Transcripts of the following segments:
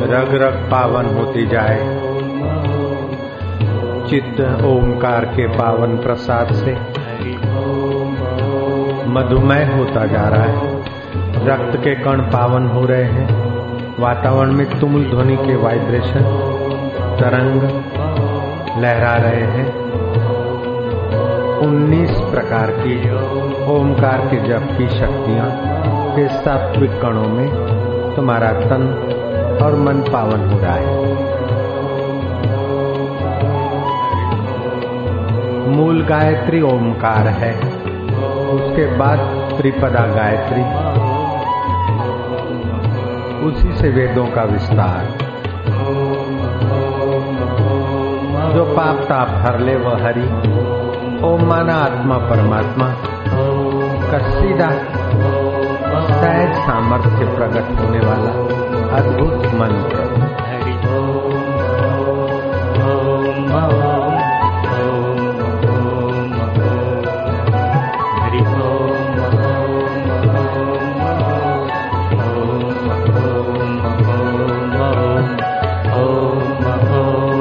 रग रग पावन होती जाए। चित्त ओमकार के पावन प्रसाद से मधुमेह होता जा रहा है। रक्त के कण पावन हो रहे हैं। वातावरण में तुमुल ध्वनि के वाइब्रेशन, तरंग लहरा रहे हैं। 19 प्रकार की ओमकार के जप की शक्तियाँ के सात्विक कणों में तुम्हारा तन और मन पावन हो रहा है। मूल गायत्री ओमकार है। उसके बाद त्रिपदा गायत्री। उसी से वेदों का विस्तार। जो पाप ताप हर ले वह हरि। ओम माना आत्मा परमात्मा। का सीधा सहज सामर्थ्य प्रकट होने वाला। अद्भुत मंत्र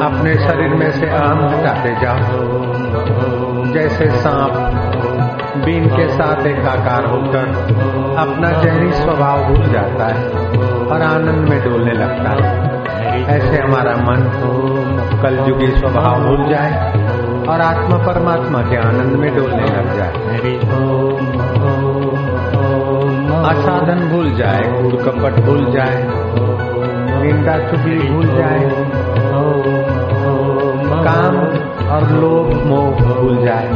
अपने शरीर में से अहम हटाते जाओ। जैसे सांप, बीन के साथ एकाकार होकर अपना जहरी स्वभाव भूल जाता है और आनंद में डोलने लगता है हमारा मन कलयुगी स्वभाव भूल जाए और आत्मा परमात्मा के आनंद में डोलने लग जाए। असाधन भूल जाए कूड़ कपट भूल जाए निंदा चुगली भूल जाए काम और लोभ मोह भूल जाए।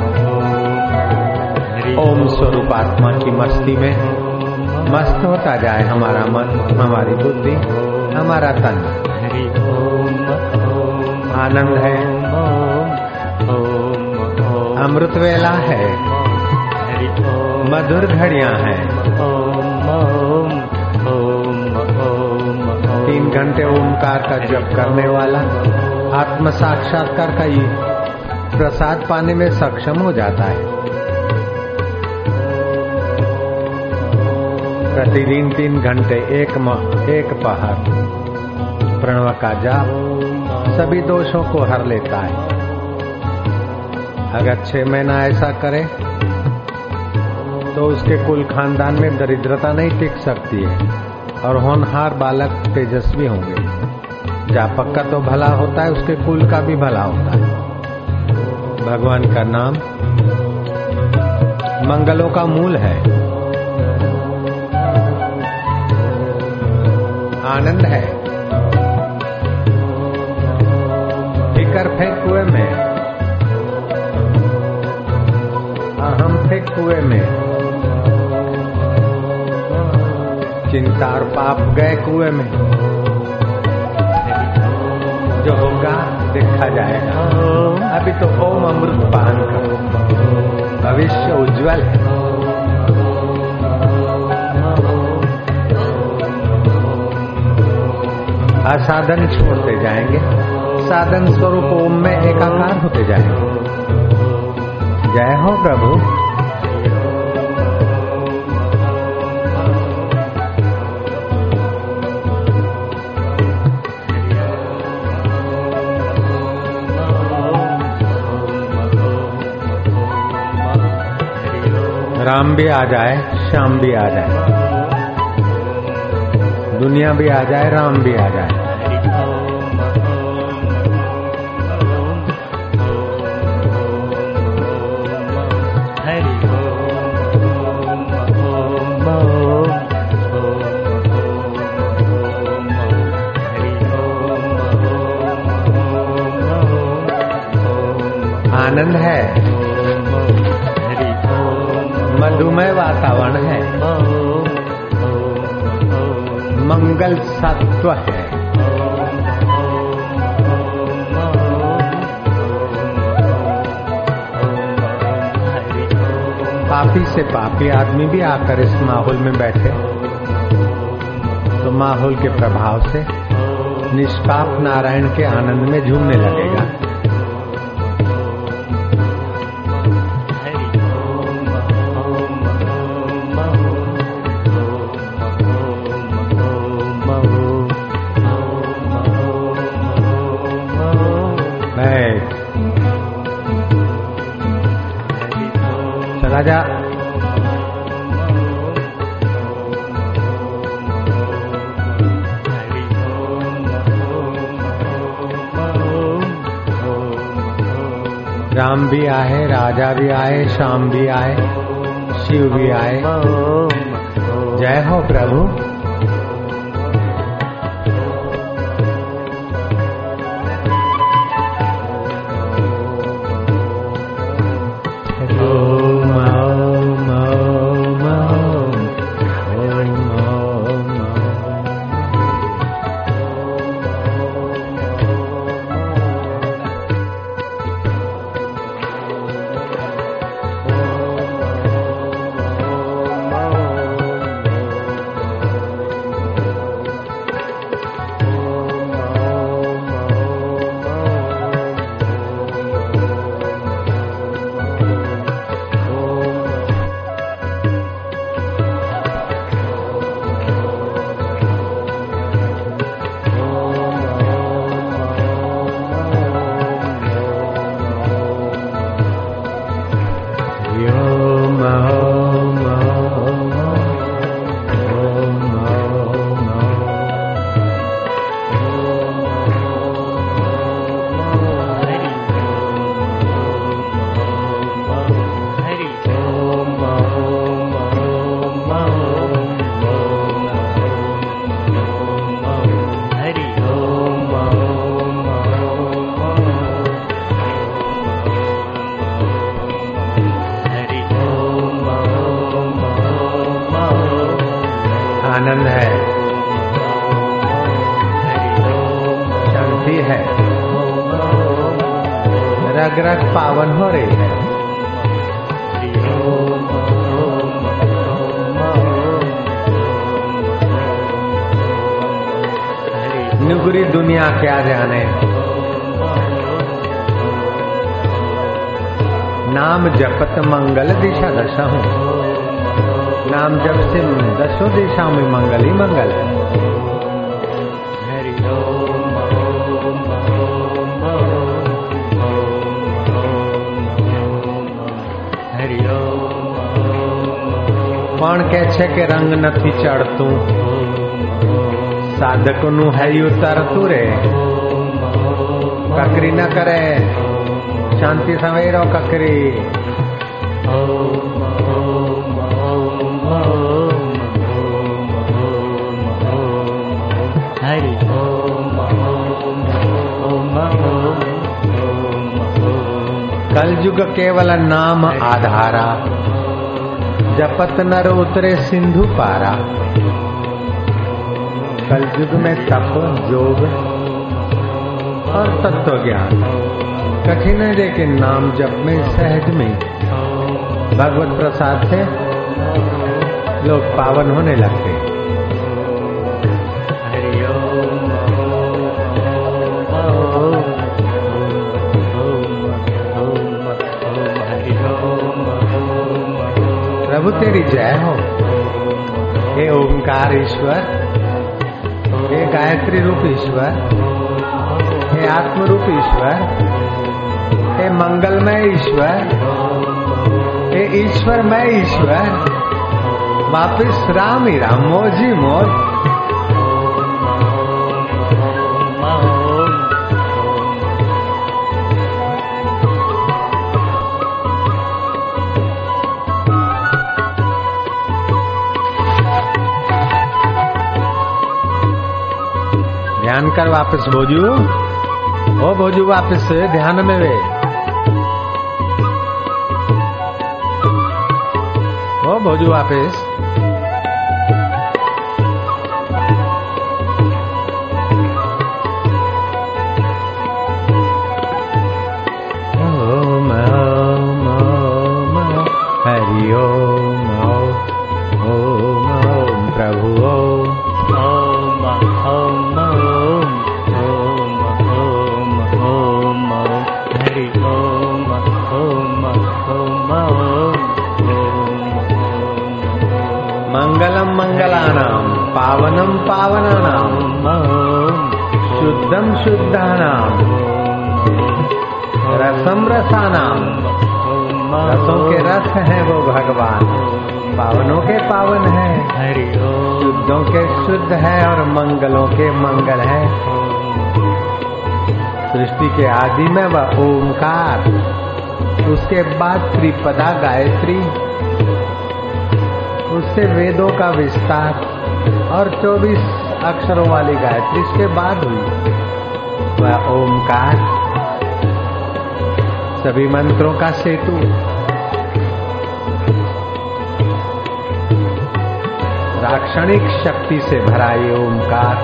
ओम स्वरूप आत्मा की मस्ती में मस्त होता जाए हमारा मन हमारी बुद्धि हमारा तन। आनंद है। अमृत वेला है। मधुर घड़ियाँ हैं। तीन घंटे ओमकार का जप करने वाला आत्म साक्षात्कार का ये प्रसाद पाने में सक्षम हो जाता है। प्रतिदिन तीन घंटे एक एक पहर प्रणव का जाप। सभी दोषों को हर लेता है। अगर छह महीना ऐसा करे तो उसके कुल खानदान में दरिद्रता नहीं टिक सकती है, और होनहार बालक तेजस्वी होंगे। जापक का तो भला होता है, उसके कुल का भी भला होता है। भगवान का नाम मंगलों का मूल है। आनंद है। फिकर फेंक कुएँ में। अहम फेंक कुएँ में। चिंता और पाप गए कुएँ में। जो होगा देखा जाएगा। अभी तो ओम अमृत पान का भविष्य उज्जवल है। असाधन छोड़ते जाएँगे। साधन स्वरूप ओम में एकाकार होते जाए। जय हो प्रभु। राम भी आ जाए, श्याम भी आ जाए। दुनिया भी आ जाए, राम भी आ जाए। सत्व है पापी से पापी आदमी भी आकर इस माहौल में बैठे। तो माहौल के प्रभाव से निष्पाप नारायण के आनंद में झूमने राजा। राम भी आए, राजा भी आए, श्याम भी आए, शिव भी आए। जय हो प्रभु। नुगरी दुनिया क्या जाने नाम जपत मंगल दिशा दशा हूँ नाम जप से दसों दिशाओं में मंगल ही मंगल है हरि ओम ओम हरि ओम પણ કે છે કે રંગ નથી ચડતું સાધકનું હૈયું તરતું રે કકરી ન કરે શાંતિ સવેરો કકરી हरि ओम ओम कलयुग केवल नाम आधारा जपत नर उतरे सिंधु पारा कलयुग में तप योग और तत्व ज्ञान कठिन है लेकिन नाम जप में सहज में भगवत प्रसाद से लोग पावन होने लगते हैं। प्रभु तेरी जय हो हे ओंकार ईश्वर हे गायत्री रूप ईश्वर, हे आत्म रूप ईश्वर, हे मंगलमय ईश्वर, हे ईश्वर मैं ईश्वर, वापिस राम ही राम, मोजी मोज ध्यान कर वापस भोजू। ओ भोजू वापस ध्यान में वे। ओ भोजू वापस। शुद्धानाम। रसम रसानाम रसों के रस हैं वो भगवान। पावनों के पावन है। शुद्धों के शुद्ध है और मंगलों के मंगल है। सृष्टि के आदि में वह ओंकार उसके बाद त्रिपदा गायत्री। उससे वेदों का विस्तार। और 24 अक्षरों वाली गायत्री इसके बाद हुई। वह ओमकार सभी मंत्रों का सेतु। राक्षणिक शक्ति से भरा ये ओमकार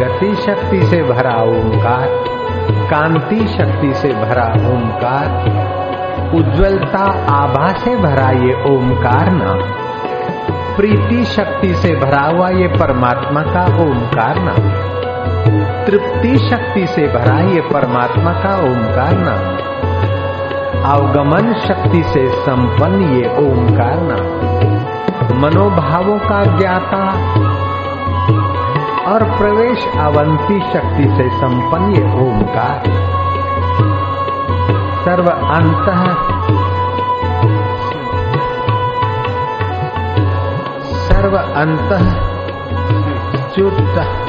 गति शक्ति से भरा ओमकार कांति शक्ति से भरा ओमकार उज्जवलता, आभा से भरा ये ओमकार नाम। प्रीति शक्ति से भरा हुआ ये परमात्मा का ओमकार नाम। तृप्ति शक्ति से भरा ये परमात्मा का ओमकार नाम। अवगमन शक्ति से संपन्न ये ओमकार नाम। मनोभावों का ज्ञाता और प्रवेश अवंती शक्ति से संपन्न ये ओमकार सर्व अंत सर्व अंत च्युत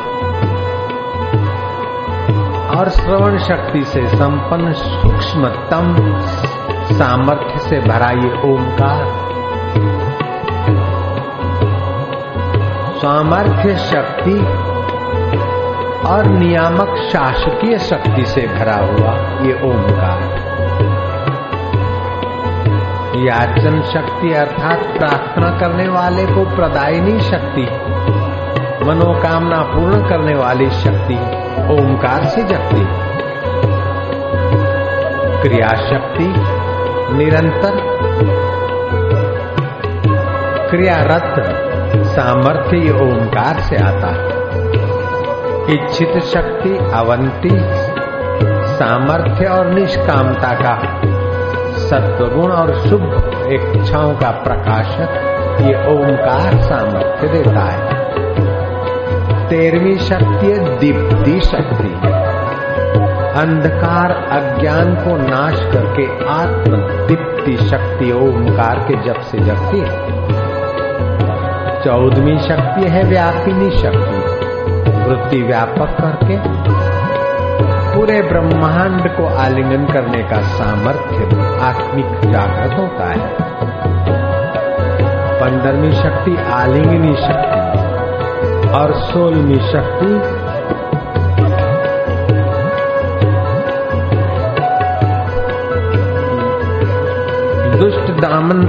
और श्रवण शक्ति से संपन्न सूक्ष्मतम सामर्थ्य से भरा ये ओमकार सामर्थ्य शक्ति और नियामक शासकीय शक्ति से भरा हुआ ये ओमकार याचन शक्ति अर्थात प्रार्थना करने वाले को प्रदायनी शक्ति। मनोकामना पूर्ण करने वाली शक्ति, ओंकार से जगती। क्रिया शक्ति निरंतर। क्रियारत सामर्थ्य ओंकार से आता है। इच्छित शक्ति अवंती, सामर्थ्य और निष्कामता का सत्वगुण और शुभ इच्छाओं का प्रकाशक ये ओंकार सामर्थ्य देता है। तेरहवीं शक्ति दीप्ति शक्ति। अंधकार अज्ञान को नाश करके आत्म दीप्ति शक्ति ओंकार के जब से जगती है। चौदहवीं शक्ति है व्यापिनी शक्ति। वृत्ति व्यापक करके पूरे ब्रह्मांड को आलिंगन करने का सामर्थ्य आत्मिक जागृत होता है। पंद्रहवीं शक्ति आलिंगनी शक्ति। और सोलहवीं शक्ति। दुष्ट दामन,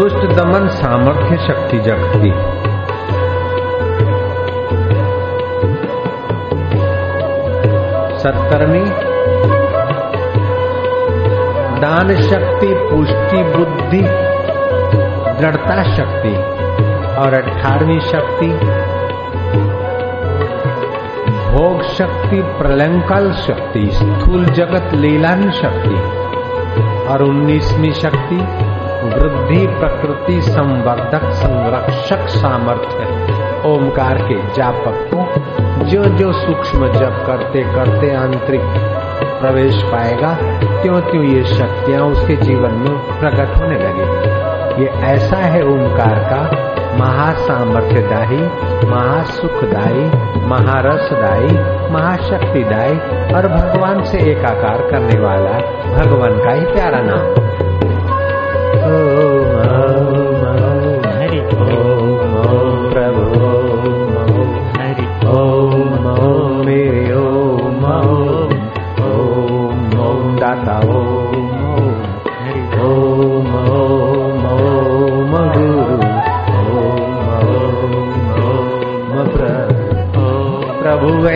दुष्ट दमन सामर्थ्य शक्ति जगती सत्तरवीं दान शक्ति, पुष्टि बुद्धि, दृढ़ता शक्ति और अठारहवीं शक्ति। भोग शक्ति, प्रलंकल शक्ति, स्थूल जगत लीलान शक्ति और उन्नीसवी शक्ति, वृद्धि प्रकृति संवर्धक संरक्षक सामर्थ्य ओमकार के जापक को जो जो सूक्ष्म जप करते करते आंतरिक प्रवेश पाएगा त्यों त्यों ये शक्तियाँ उसके जीवन में प्रकट होने लगेगी। ये ऐसा है ओंकार का महासामर्थ्यदायी, महासुखदायी, महारसदायी, महाशक्तिदायी और भगवान से एकाकार करने वाला भगवान का ही प्यारा नाम।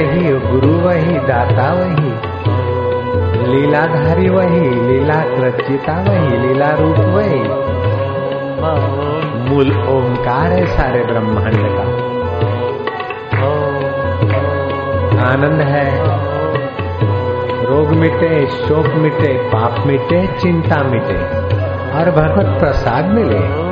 वही, गुरु वही, दाता वही, लीलाधारी वही, लीला रचिता वही, लीला रूप वही। मूल ओंकार है सारे ब्रह्मांड का। आनंद है। रोग मिटे, शोक मिटे, पाप मिटे, चिंता मिटे, और भगवत प्रसाद मिले।